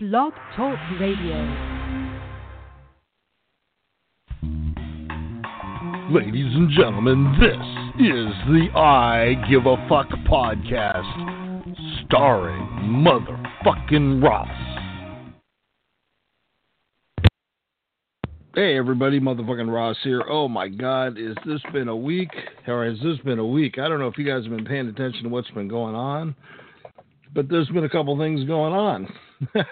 Blog Talk Radio. Ladies and gentlemen, this is the I Give a Fuck podcast starring motherfucking Ross. Hey everybody, motherfucking Ross here. Oh my god, has this been a week? Or has this been a week? I don't know if you guys have been paying attention to what's been going on, but there's been a couple things going on. uh,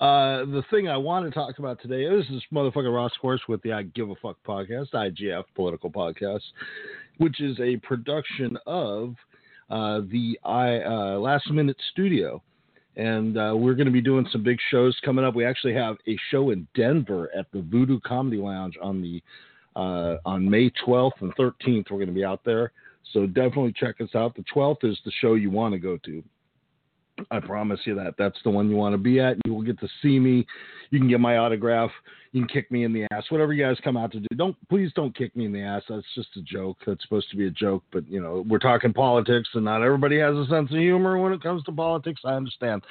the thing I want to talk about today is this motherfucking Ross Course with the I Give a Fuck podcast, IGF Political Podcast, which is a production of uh, the I uh, Last Minute Studio. And uh, we're going to be doing some big shows coming up. We actually have a show in Denver at the Voodoo Comedy Lounge on the uh, on May 12th and 13th. We're going to be out there, so definitely check us out. The 12th is the show you want to go to. I promise you that. That's the one you want to be at. You will get to see me. You can get my autograph. You can kick me in the ass. Whatever you guys come out to do. Don't please don't kick me in the ass. That's just a joke. That's supposed to be a joke, but you know, we're talking politics and not everybody has a sense of humor when it comes to politics. I understand.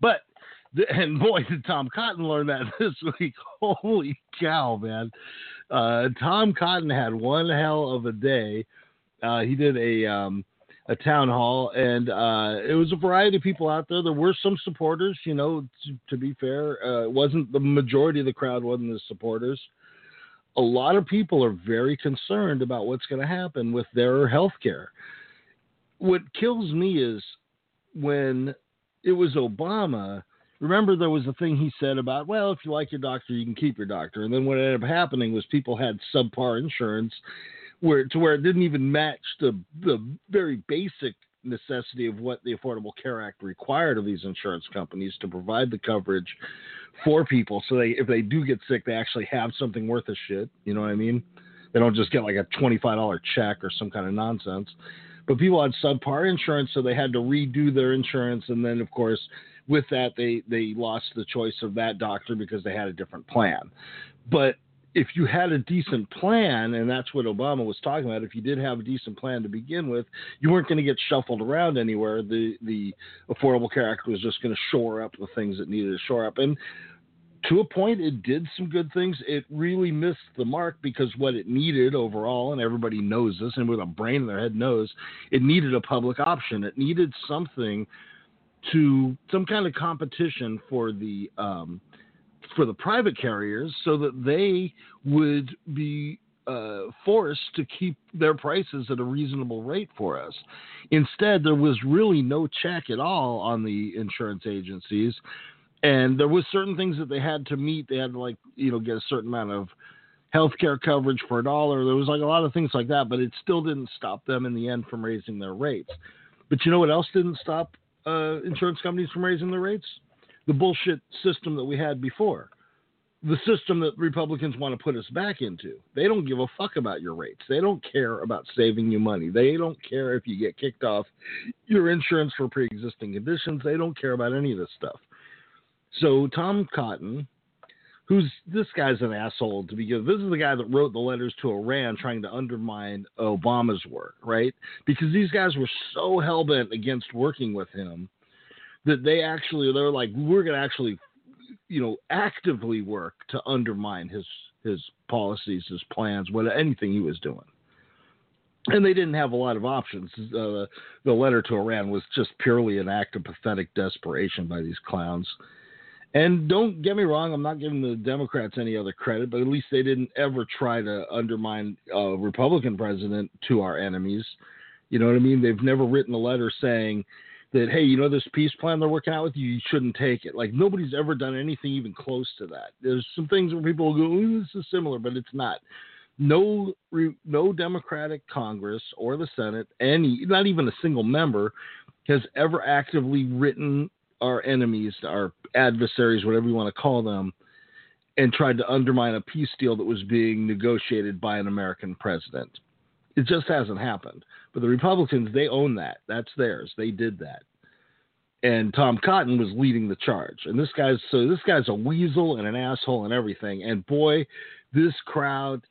But and boy, did Tom Cotton learn that this week. Holy cow, man. Uh, Tom Cotton had one hell of a day. Uh, he did a um, a town hall, and uh, it was a variety of people out there. There were some supporters, you know. To, to be fair, uh, it wasn't the majority of the crowd wasn't the supporters. A lot of people are very concerned about what's going to happen with their health care. What kills me is when it was Obama. Remember, there was a thing he said about, well, if you like your doctor, you can keep your doctor. And then what ended up happening was people had subpar insurance where to where it didn't even match the the very basic necessity of what the Affordable Care Act required of these insurance companies to provide the coverage for people. So they if they do get sick they actually have something worth a shit. You know what i mean? They don't just get like a $25 check or some kind of nonsense. But people had subpar insurance so they had to redo their insurance. And then of course with that they they lost the choice of that doctor because they had a different plan. But if you had a decent plan, and that's what Obama was talking about, if you did have a decent plan to begin with, you weren't going to get shuffled around anywhere. The the Affordable Care Act was just going to shore up the things that needed to shore up, and to a point, it did some good things. It really missed the mark because what it needed overall, and everybody knows this, and with a brain in their head knows, it needed a public option. It needed something to some kind of competition for the um, for the private carriers so that they would be uh, forced to keep their prices at a reasonable rate for us. Instead, there was really no check at all on the insurance agencies, and there was certain things that they had to meet. They had to like you know get a certain amount of healthcare coverage for a dollar. There was like a lot of things like that, but it still didn't stop them in the end from raising their rates. But you know what else didn't stop uh, insurance companies from raising their rates? The bullshit system that we had before. The system that Republicans want to put us back into. They don't give a fuck about your rates. They don't care about saving you money. They don't care if you get kicked off your insurance for pre existing conditions. They don't care about any of this stuff. So, Tom Cotton, who's this guy's an asshole to begin. This is the guy that wrote the letters to Iran trying to undermine Obama's work, right? Because these guys were so hell bent against working with him that they actually they're like we're going to actually you know actively work to undermine his his policies, his plans, what anything he was doing. And they didn't have a lot of options. Uh, the letter to Iran was just purely an act of pathetic desperation by these clowns. And don't get me wrong, I'm not giving the Democrats any other credit, but at least they didn't ever try to undermine a Republican president to our enemies. You know what I mean? They've never written a letter saying, that hey, you know this peace plan they're working out with you, you shouldn't take it. Like nobody's ever done anything even close to that. There's some things where people go, this is similar, but it's not. No, no Democratic Congress or the Senate, any, not even a single member, has ever actively written our enemies, our adversaries, whatever you want to call them, and tried to undermine a peace deal that was being negotiated by an American president. It just hasn't happened. But the Republicans, they own that. That's theirs. They did that. And Tom Cotton was leading the charge. And this guy's so this guy's a weasel and an asshole and everything. And boy, this crowd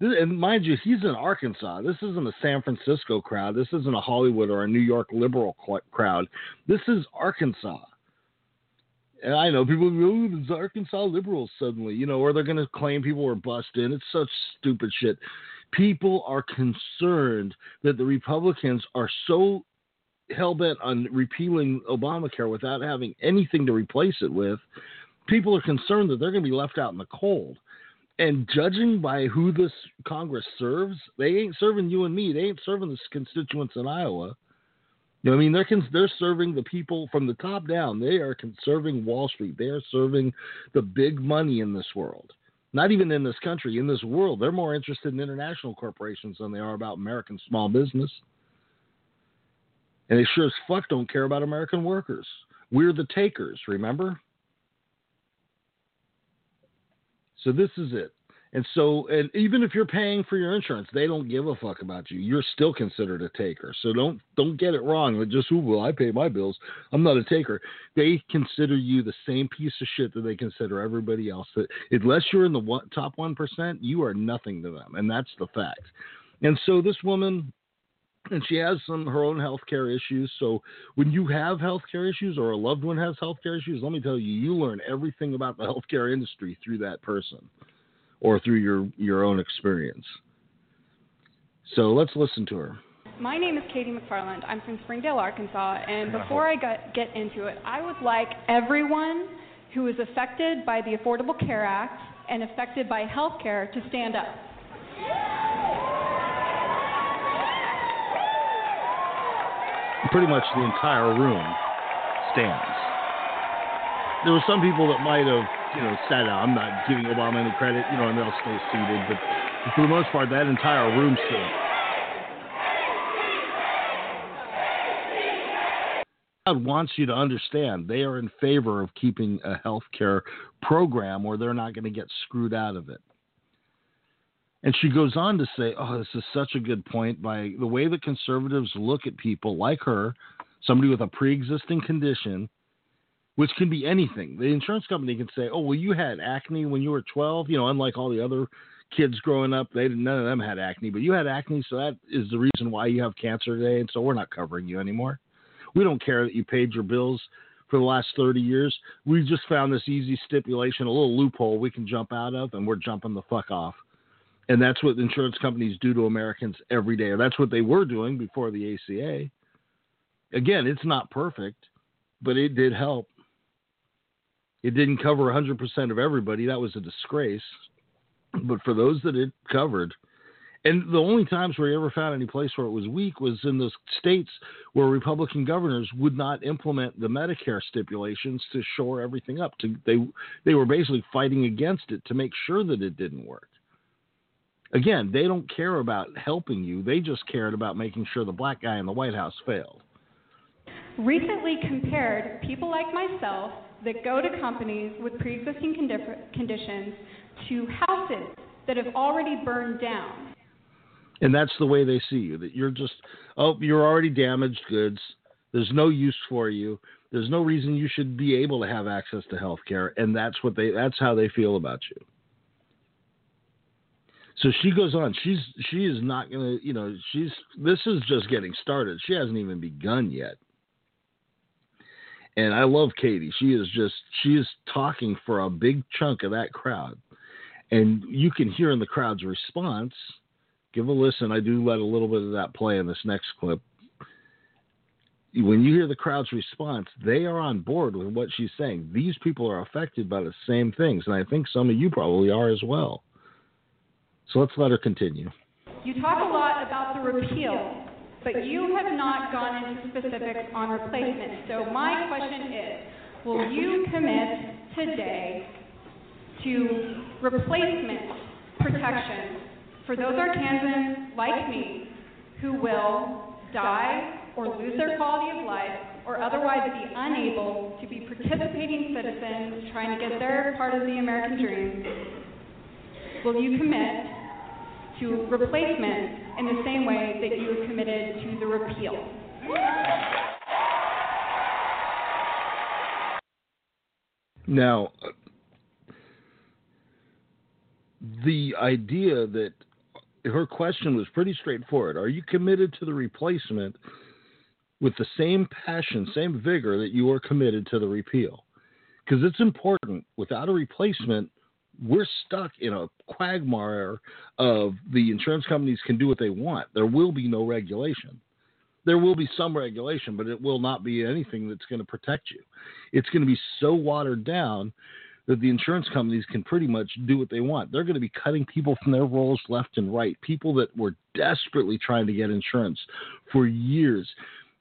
and mind you, he's in Arkansas. This isn't a San Francisco crowd. This isn't a Hollywood or a New York liberal crowd. This is Arkansas. And I know people go, oh, the Arkansas liberals suddenly, you know, or they're going to claim people were busted. In. It's such stupid shit. People are concerned that the Republicans are so hell bent on repealing Obamacare without having anything to replace it with. People are concerned that they're going to be left out in the cold. And judging by who this Congress serves, they ain't serving you and me. They ain't serving the constituents in Iowa. You know, I mean, they're they're serving the people from the top down. They are serving Wall Street. They are serving the big money in this world. Not even in this country, in this world. They're more interested in international corporations than they are about American small business. And they sure as fuck don't care about American workers. We're the takers, remember? So this is it. And so, and even if you're paying for your insurance, they don't give a fuck about you. You're still considered a taker. So don't don't get it wrong. Just will I pay my bills? I'm not a taker. They consider you the same piece of shit that they consider everybody else. That unless you're in the one, top one percent, you are nothing to them, and that's the fact. And so this woman, and she has some her own health care issues. So when you have health care issues or a loved one has health care issues, let me tell you, you learn everything about the healthcare industry through that person or through your, your own experience. So let's listen to her. My name is Katie McFarland. I'm from Springdale, Arkansas. And before I got, get into it, I would like everyone who is affected by the Affordable Care Act and affected by health care to stand up. Pretty much the entire room stands. There were some people that might have you know, sat out. Uh, I'm not giving Obama any credit, you know, and they'll stay seated. But for the most part, that entire room stood. God wants you to understand they are in favor of keeping a health care program where they're not going to get screwed out of it. And she goes on to say, Oh, this is such a good point. By the way the conservatives look at people like her, somebody with a pre existing condition, which can be anything. The insurance company can say, "Oh, well, you had acne when you were 12." You know, unlike all the other kids growing up, they none of them had acne, but you had acne, so that is the reason why you have cancer today, and so we're not covering you anymore. We don't care that you paid your bills for the last 30 years. We just found this easy stipulation, a little loophole we can jump out of, and we're jumping the fuck off. And that's what insurance companies do to Americans every day, or that's what they were doing before the ACA. Again, it's not perfect, but it did help. It didn't cover 100% of everybody. That was a disgrace. But for those that it covered, and the only times where you ever found any place where it was weak was in those states where Republican governors would not implement the Medicare stipulations to shore everything up. To, they they were basically fighting against it to make sure that it didn't work. Again, they don't care about helping you. They just cared about making sure the black guy in the White House failed. Recently compared people like myself that go to companies with pre-existing condi- conditions to houses that have already burned down. And that's the way they see you. That you're just oh, you're already damaged goods. There's no use for you. There's no reason you should be able to have access to health care, and that's what they that's how they feel about you. So she goes on. She's she is not gonna, you know, she's this is just getting started. She hasn't even begun yet and I love Katie. She is just she is talking for a big chunk of that crowd, and you can hear in the crowd's response. Give a listen. I do let a little bit of that play in this next clip. When you hear the crowd's response, they are on board with what she's saying. These people are affected by the same things, and I think some of you probably are as well. So let's let her continue. You talk a lot about the repeal but you have not gone into specifics on replacement. So my question is, will you commit today to replacement protection for those Arkansans like me who will die or lose their quality of life or otherwise be unable to be participating citizens trying to get their part of the American dream? Will you commit to replacement in the same way that you have committed to the repeal. Now, the idea that her question was pretty straightforward. Are you committed to the replacement with the same passion, same vigor that you are committed to the repeal? because it's important. Without a replacement, we're stuck in a quagmire of the insurance companies can do what they want. There will be no regulation. There will be some regulation, but it will not be anything that's going to protect you. It's going to be so watered down that the insurance companies can pretty much do what they want. They're going to be cutting people from their rolls left and right, people that were desperately trying to get insurance for years.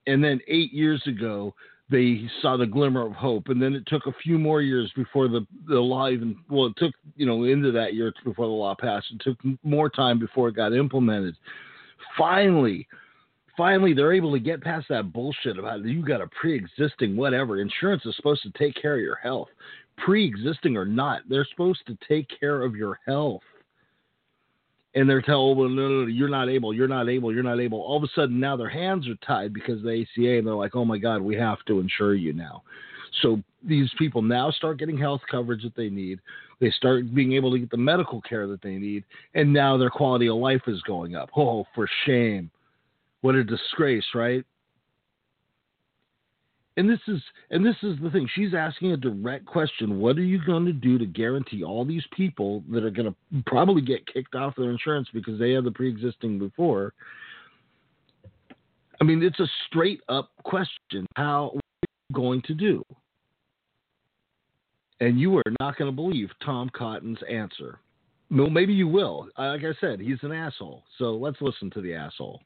And then eight years ago, they saw the glimmer of hope, and then it took a few more years before the the law even well, it took you know into that year before the law passed. It took more time before it got implemented. Finally, finally, they're able to get past that bullshit about you got a pre-existing whatever. Insurance is supposed to take care of your health, pre-existing or not. They're supposed to take care of your health and they're told, oh, well, no, no, no, you're not able, you're not able, you're not able. All of a sudden, now their hands are tied because the ACA, and they're like, oh my God, we have to insure you now. So these people now start getting health coverage that they need. They start being able to get the medical care that they need, and now their quality of life is going up. Oh, for shame. What a disgrace, right? And this is and this is the thing. She's asking a direct question. What are you going to do to guarantee all these people that are going to probably get kicked off their insurance because they had the pre-existing before? I mean it's a straight up question. How are you going to do? And you are not going to believe tom cotton's answer. Well maybe you will. Like i said he's an asshole. So let's listen to the asshole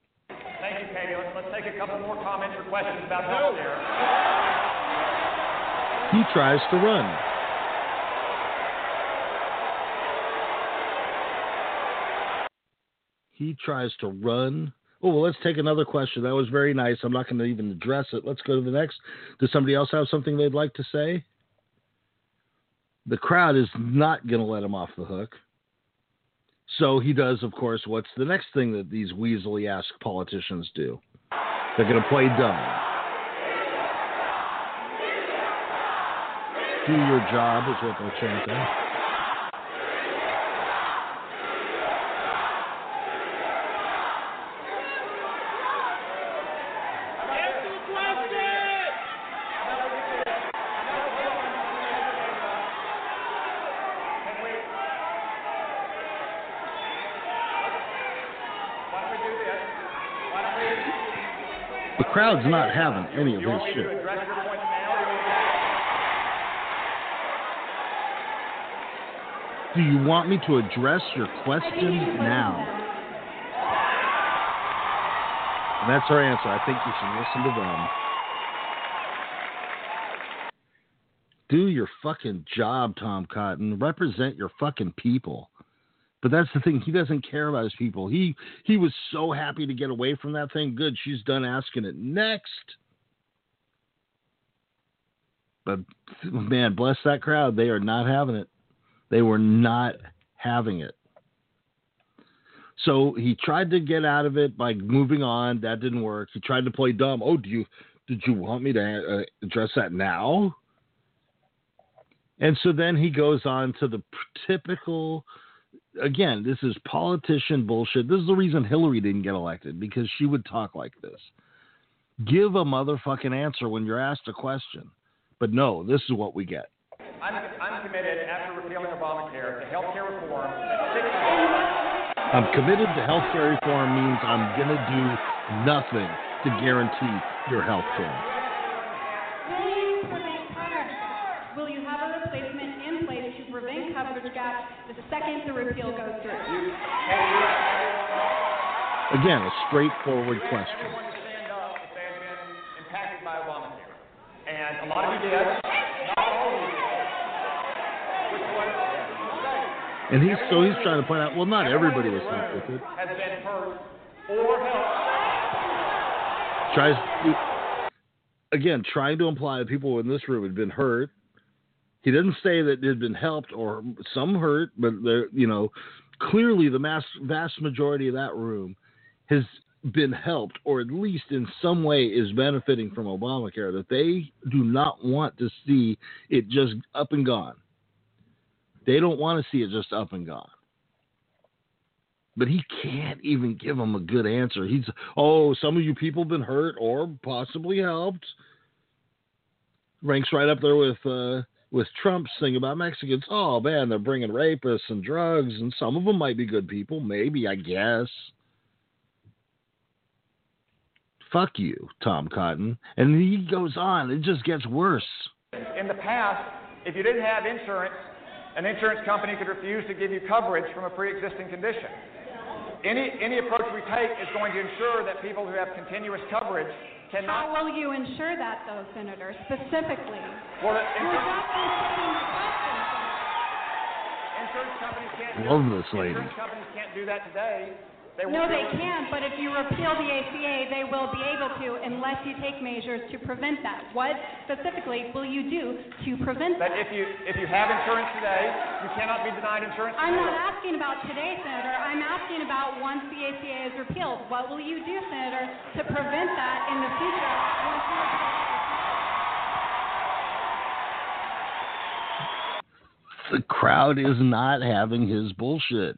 Thank you, Katie. Let's, let's take a couple more comments or questions about health care. he tries to run. He tries to run. Oh well let's take another question. That was very nice. I'm not going to even address it. Let's go to the next. Does somebody else have something they'd like to say? The crowd is not going to let him off the hook. So he does of course what's the next thing that these weaselly ass politicians do they're going to play dumb. Do your job is what they're chanting Why don't we do this? Why don't we, the crowd's not having any of this shit Do you want me to address your question now? And that's her answer. I think you should listen to them. Do your fucking job, Tom Cotton. Represent your fucking people. But that's the thing. He doesn't care about his people. He he was so happy to get away from that thing. Good, she's done asking it. Next. But man, bless that crowd. They are not having it. They were not having it. So he tried to get out of it by moving on. That didn't work. He tried to play dumb. Oh, do you did you want me to uh, address that now? And so then he goes on to the typical. Again, this is politician bullshit. This is the reason Hillary didn't get elected because she would talk like this. Give a motherfucking answer when you're asked a question. But no, this is what we get. I'm, I'm committed after repealing Obamacare to health care reform I'm committed to health care reform means I'm going to do nothing to guarantee your health care. Will you prevent coverage gaps? Will you have a replacement in place to prevent coverage gaps the second the repeal goes through? Again, a straightforward question. everyone to stand up if they have been impacted by Obamacare. And a lot of you did. Not all of you did. Which was And he's so he's trying to point out, well, not everybody was helped with it. has been hurt or helped. Tries again trying to imply that people in this room had been hurt. He didn't say that it had been helped or some hurt, but you know, clearly the mass, vast majority of that room has been helped or at least in some way is benefiting from Obamacare. That they do not want to see it just up and gone. They don't want to see it just up and gone. But he can't even give them a good answer. He's, oh, some of you people have been hurt or possibly helped. Ranks right up there with uh, with Trump's thing about Mexicans. Oh man, they're bringing rapists and drugs, and some of them might be good people, maybe I guess. Fuck you, Tom Cotton. And he goes on. It just gets worse. In the past, if you didn't have insurance, an insurance company could refuse to give you coverage from a pre-existing condition. Any, any approach we take is going to ensure that people who have continuous coverage How will you ensure that, though, Senator, specifically? Well, the insurance, not answering my question, Senator. insurance companies can't. Love it. this lady. Insurance companies can't do that today. They No, they can't, but if you repeal the ACA, they will be able to unless you take measures to prevent that. What specifically will you do to prevent That But if you if you have insurance today, you cannot be denied insurance. I'm not asking about today, Senator. I'm asking about once the ACA is repealed. What will you do, Senator, to prevent that in the future? once you repeal the The crowd is not having his bullshit.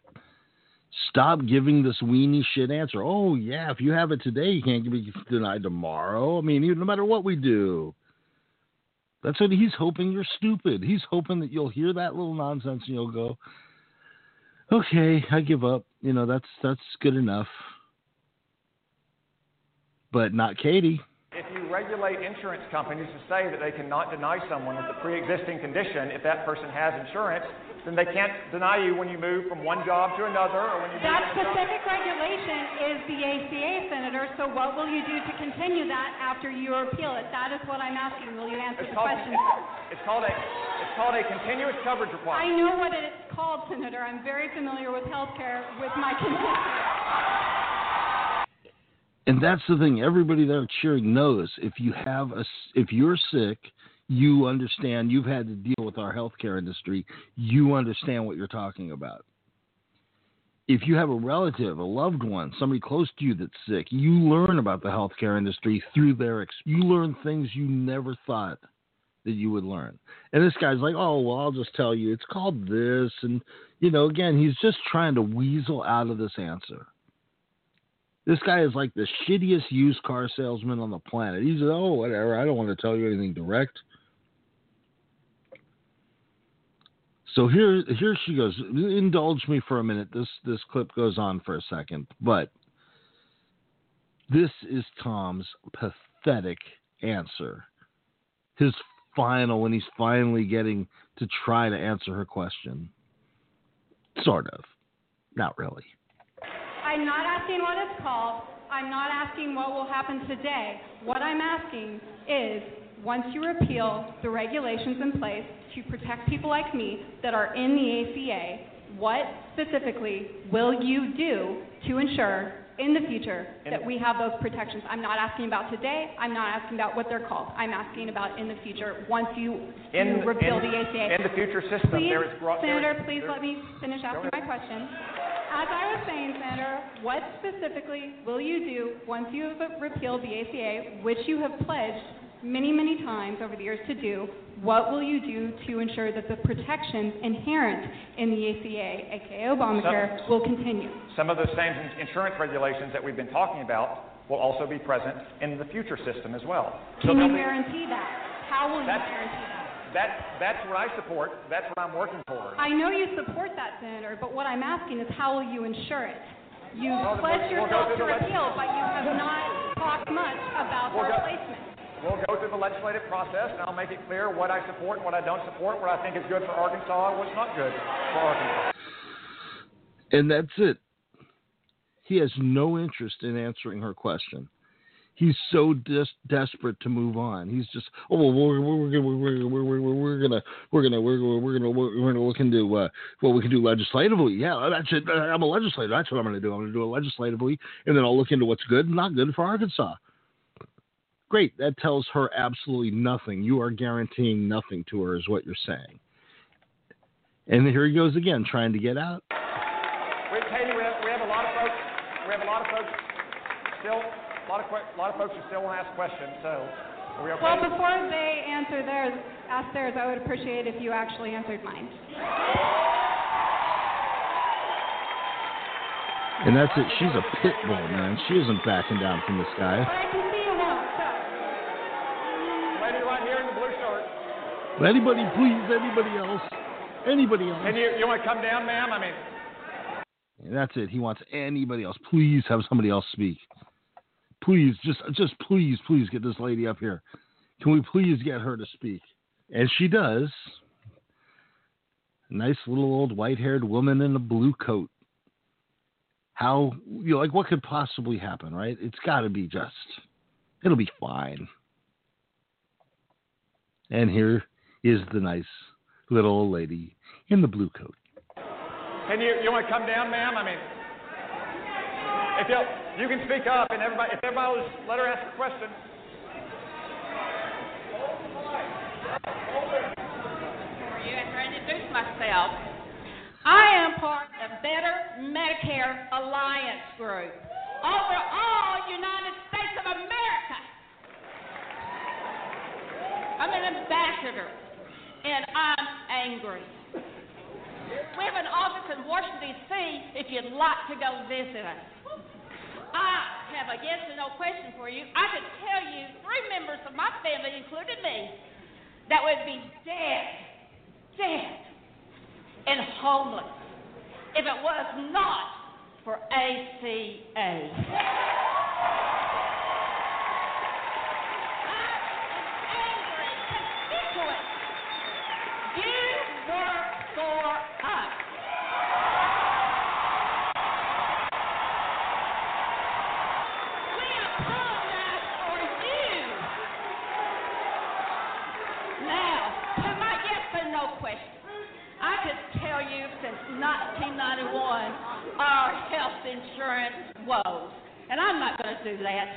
Stop giving this weenie shit answer. Oh yeah, if you have it today, you can't be denied tomorrow. I mean, no matter what we do. That's what he's hoping you're stupid. He's hoping that you'll hear that little nonsense and you'll go, "Okay, I give up." You know, that's that's good enough. But not Katie. If you regulate insurance companies to say that they cannot deny someone with a pre-existing condition if that person has insurance, then they can't deny you when you move from one job to another or when you That from job- specific regulation is the ACA, Senator, so what will you do to continue that after you repeal it? That is what I'm asking. Will you answer It's the called, question? it's called a it's called a continuous coverage requirement. I know what it's called, Senator. I'm very familiar with healthcare with my constituents. And that's the thing. Everybody there cheering knows if you have a if you're sick, you understand. You've had to deal with our healthcare industry. You understand what you're talking about. If you have a relative, a loved one, somebody close to you that's sick, you learn about the healthcare industry through their. Ex- you learn things you never thought that you would learn. And this guy's like, oh well, I'll just tell you, it's called this, and you know, again, he's just trying to weasel out of this answer. This guy is like the shittiest used car salesman on the planet. He's like, oh whatever. I don't want to tell you anything direct. So here here she goes. Indulge me for a minute. This this clip goes on for a second, but this is Tom's pathetic answer. His final when he's finally getting to try to answer her question. Sort of. Not really. I'm not asking what it's called. I'm not asking what will happen today. What I'm asking is, once you repeal the regulations in place to protect people like me that are in the ACA, what specifically will you do to ensure in the future that we have those protections? I'm not asking about today. I'm not asking about what they're called. I'm asking about in the future once you, In, you repeal in, the ACA. in the future system, Please, there is gro- there is- Senator, please let me finish asking my question. As I was saying, Senator, what specifically will you do once you have repealed the ACA, which you have pledged many, many times over the years to do? What will you do to ensure that the protections inherent in the ACA, aka Obamacare, will continue? Some of those same insurance regulations that we've been talking about will also be present in the future system as well. So Can you there'll be- guarantee that? How will you guarantee that? That's, that's what I support. That's what I'm working for. I know you support that, Senator, but what I'm asking is how will you ensure it? You Well, pledged we'll yourself to repeal, but you have not talked much about the replacement. We'll go through the legislative process, and I'll make it clear what I support and what I don't support, what I think is good for Arkansas and what's not good for Arkansas. And that's it. He has no interest in answering her question. He's so des- desperate to move on. He's just, oh, well, we're we're gonna we're we're we're, we're, gonna we're gonna we're, we're gonna we're gonna look into uh, what we can do legislatively. Yeah, that's it. I'm a legislator. That's what I'm gonna do. I'm gonna do it legislatively, and then I'll look into what's good and not good for Arkansas. Great. That tells her absolutely nothing. You are guaranteeing nothing to her, is what you're saying. And here he goes again, trying to get out. We, Katie, we have, we have a lot of folks. We have a lot of folks still. A lot of a lot of folks who still want to ask questions. So, are we okay? Well, before they answer theirs, ask theirs, I would appreciate if you actually answered mine. And that's it. She's a pit bull, man. She isn't backing down from this guy. But I can see you won't, so. Lady right here in the blue Anybody, please, anybody else? Anybody else? And you, you want to come down, ma'am? I mean, And that's it. He wants anybody else. Please have somebody else speak. Please, just, just please, please get this lady up here. Can we please get her to speak? And she does. Nice little old white-haired woman in a blue coat. How you know, like what could possibly happen, right? It's got to be just. It'll be fine. And here is the nice little old lady in the blue coat. can you, you want to come down, ma'am? I mean, if you you can speak up, and everybody, if everybody will just let her ask a question. for you after I introduce myself. I am part of Better Medicare Alliance Group. Over all United States of America. I'm an ambassador, and I'm angry. We have an office in Washington, D.C. if you'd like to go visit us. I have a yes or no question for you. I could tell you three members of my family, including me, that would be dead, dead, and homeless if it was not for ACA. I'm angry constituent. You work for us. We apologize for you. Now, to my yes or no question. I could tell you since 1991 our health insurance woes, and I'm not going to do that.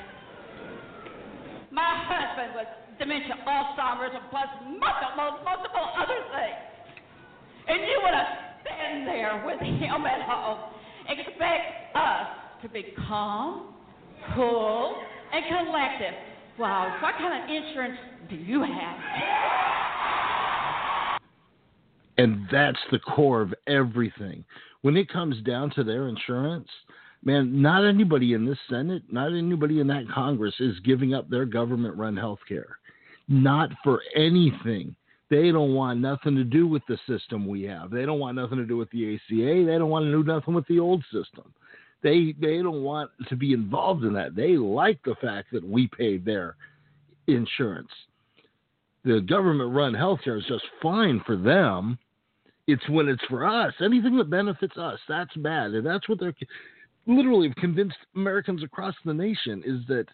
My husband was dementia, Alzheimer's, multiple, multiple other things. And you would have been there with him at home. Expect us to be calm, cool, and collected. Wow, what kind of insurance do you have? And that's the core of everything. When it comes down to their insurance, man, not anybody in this Senate, not anybody in that Congress is giving up their government run health care. Not for anything. They don't want nothing to do with the system we have. They don't want nothing to do with the ACA. They don't want to do nothing with the old system. They they don't want to be involved in that. They like the fact that we pay their insurance. The government run healthcare is just fine for them. It's when it's for us, anything that benefits us, that's bad. And that's what they're literally convinced Americans across the nation is that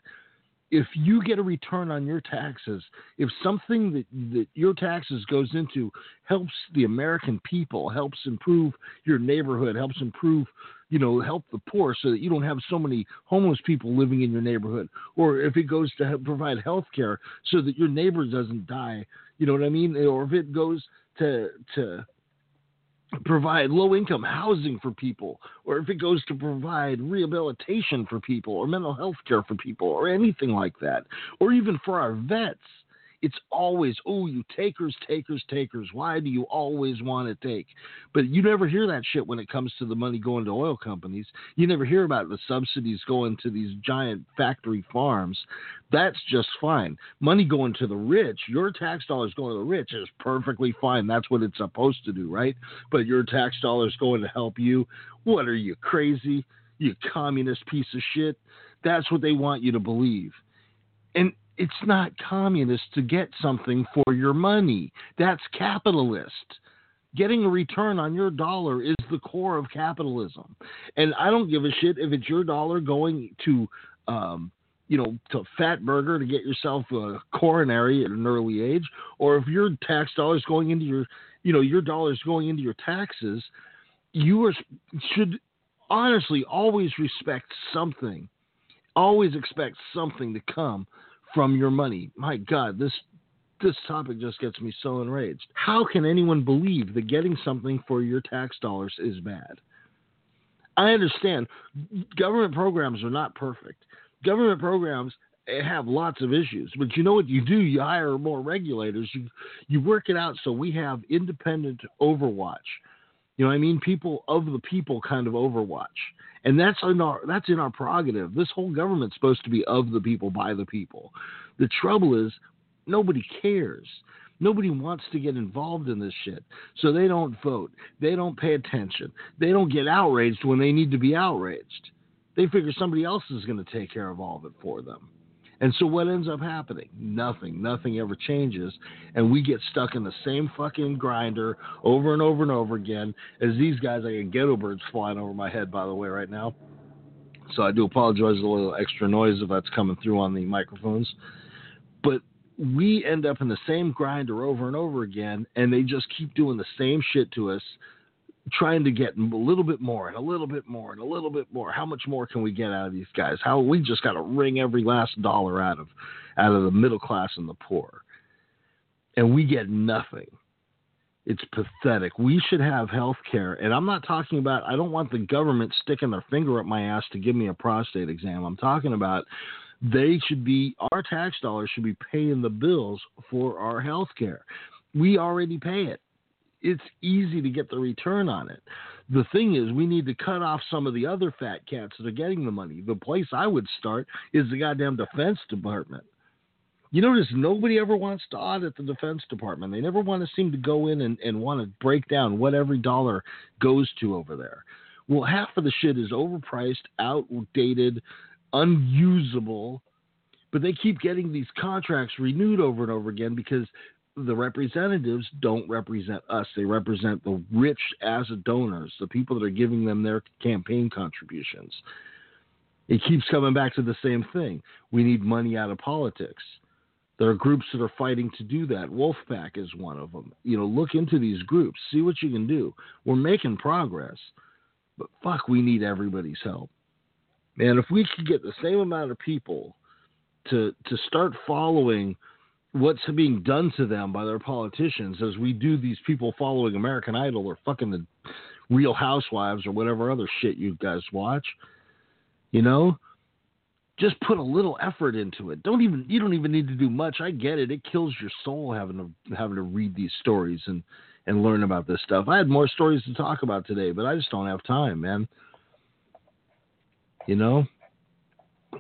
if you get a return on your taxes, if something that, that your taxes goes into helps the American people, helps improve your neighborhood, helps improve, you know, help the poor so that you don't have so many homeless people living in your neighborhood, or if it goes to provide health care so that your neighbor doesn't die, you know what I mean? Or if it goes to to provide low income housing for people, or if it goes to provide rehabilitation for people, or mental health care for people, or anything like that, or even for our vets. It's always, oh, you takers, takers, takers. Why do you always want to take? But you never hear that shit when it comes to the money going to oil companies. You never hear about the subsidies going to these giant factory farms. That's just fine. Money going to the rich, your tax dollars going to the rich is perfectly fine. That's what it's supposed to do, right? But your tax dollars going to help you. What are you, crazy? You communist piece of shit. That's what they want you to believe. And it's not communist to get something for your money. That's capitalist. Getting a return on your dollar is the core of capitalism. And I don't give a shit if it's your dollar going to, um, you know, to Fatburger to get yourself a coronary at an early age, or if your tax dollars going into your, you know, your dollars going into your taxes, you are, should honestly always respect something. Always expect something to come from your money. My God, this this topic just gets me so enraged. How can anyone believe that getting something for your tax dollars is bad? I understand government programs are not perfect. Government programs eh, have lots of issues, but you know what you do? You hire more regulators. You you work it out so we have independent overwatch. You know I mean? People of the people kind of overwatch. And that's in our that's in our prerogative. This whole government's supposed to be of the people by the people. The trouble is nobody cares. Nobody wants to get involved in this shit. So they don't vote. They don't pay attention. They don't get outraged when they need to be outraged. They figure somebody else is going to take care of all of it for them. And so what ends up happening? Nothing. Nothing ever changes. And we get stuck in the same fucking grinder over and over and over again as these guys. I get ghetto birds flying over my head, by the way, right now. So I do apologize for a little extra noise if that's coming through on the microphones. But we end up in the same grinder over and over again, and they just keep doing the same shit to us trying to get a little bit more and a little bit more and a little bit more. How much more can we get out of these guys? How we just got to wring every last dollar out of out of the middle class and the poor, and we get nothing. It's pathetic. We should have health care, and I'm not talking about. I don't want the government sticking their finger up my ass to give me a prostate exam. I'm talking about they should be our tax dollars should be paying the bills for our health care. We already pay it it's easy to get the return on it. The thing is, we need to cut off some of the other fat cats that are getting the money. The place I would start is the goddamn Defense Department. You notice nobody ever wants to audit the Defense Department. They never want to seem to go in and, and want to break down what every dollar goes to over there. Well, half of the shit is overpriced, outdated, unusable, but they keep getting these contracts renewed over and over again because the representatives don't represent us. They represent the rich as donors, the people that are giving them their campaign contributions. It keeps coming back to the same thing. We need money out of politics. There are groups that are fighting to do that. Wolf PAC is one of them. You know, look into these groups, see what you can do. We're making progress, but fuck, we need everybody's help. Man, if we could get the same amount of people to to start following what's being done to them by their politicians as we do these people following American Idol or fucking the Real Housewives or whatever other shit you guys watch. You know, just put a little effort into it. Don't even you don't even need to do much. I get it. It kills your soul having to having to read these stories and and learn about this stuff. I had more stories to talk about today, but I just don't have time, man. You know,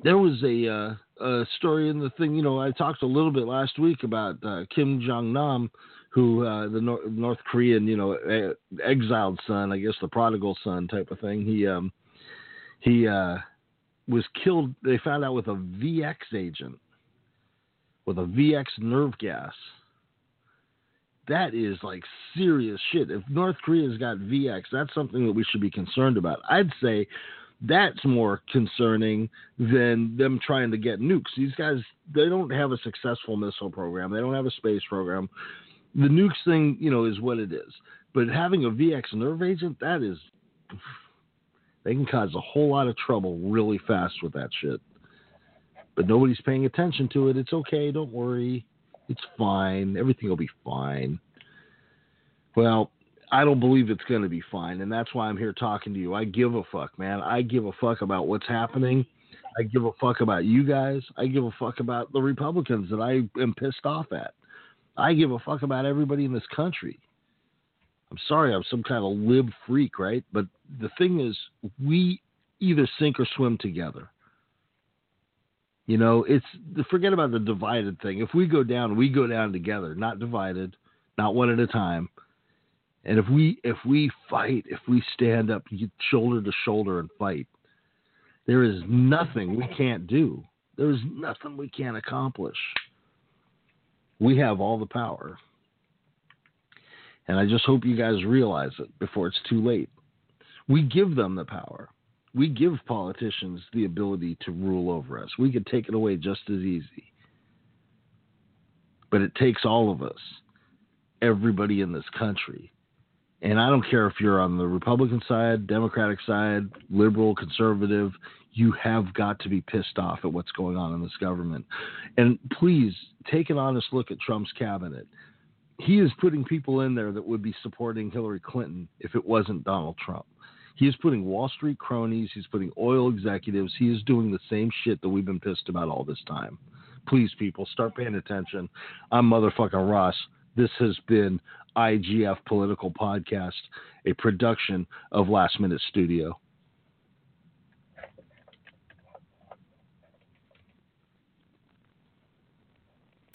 there was a uh, uh, story in the thing. You know, I talked a little bit last week about uh, Kim Jong Nam, who uh, the Nor- North Korean, you know, a- exiled son, I guess the prodigal son type of thing. He um, he uh, was killed. They found out with a VX agent, with a VX nerve gas. That is like serious shit. If North Korea's got VX, that's something that we should be concerned about. I'd say that's more concerning than them trying to get nukes. These guys, they don't have a successful missile program. They don't have a space program. The nukes thing, you know, is what it is. But having a VX nerve agent, that is, they can cause a whole lot of trouble really fast with that shit. But nobody's paying attention to it. It's okay. Don't worry. It's fine. Everything will be fine. Well, I don't believe it's going to be fine, and that's why I'm here talking to you. I give a fuck, man. I give a fuck about what's happening. I give a fuck about you guys. I give a fuck about the Republicans that I am pissed off at. I give a fuck about everybody in this country. I'm sorry, I'm some kind of lib freak, right? But the thing is, we either sink or swim together. You know, it's forget about the divided thing. If we go down, we go down together, not divided, not one at a time. And if we if we fight, if we stand up shoulder to shoulder and fight, there is nothing we can't do. There is nothing we can't accomplish. We have all the power. And I just hope you guys realize it before it's too late. We give them the power. We give politicians the ability to rule over us. We could take it away just as easy. But it takes all of us, everybody in this country, and I don't care if you're on the Republican side, Democratic side, liberal, conservative, you have got to be pissed off at what's going on in this government. And please take an honest look at Trump's cabinet. He is putting people in there that would be supporting Hillary Clinton if it wasn't Donald Trump. He is putting Wall Street cronies, he's putting oil executives, he is doing the same shit that we've been pissed about all this time. Please, people, start paying attention. I'm motherfucking Ross. This has been IGF Political Podcast, a production of Last Minute Studio.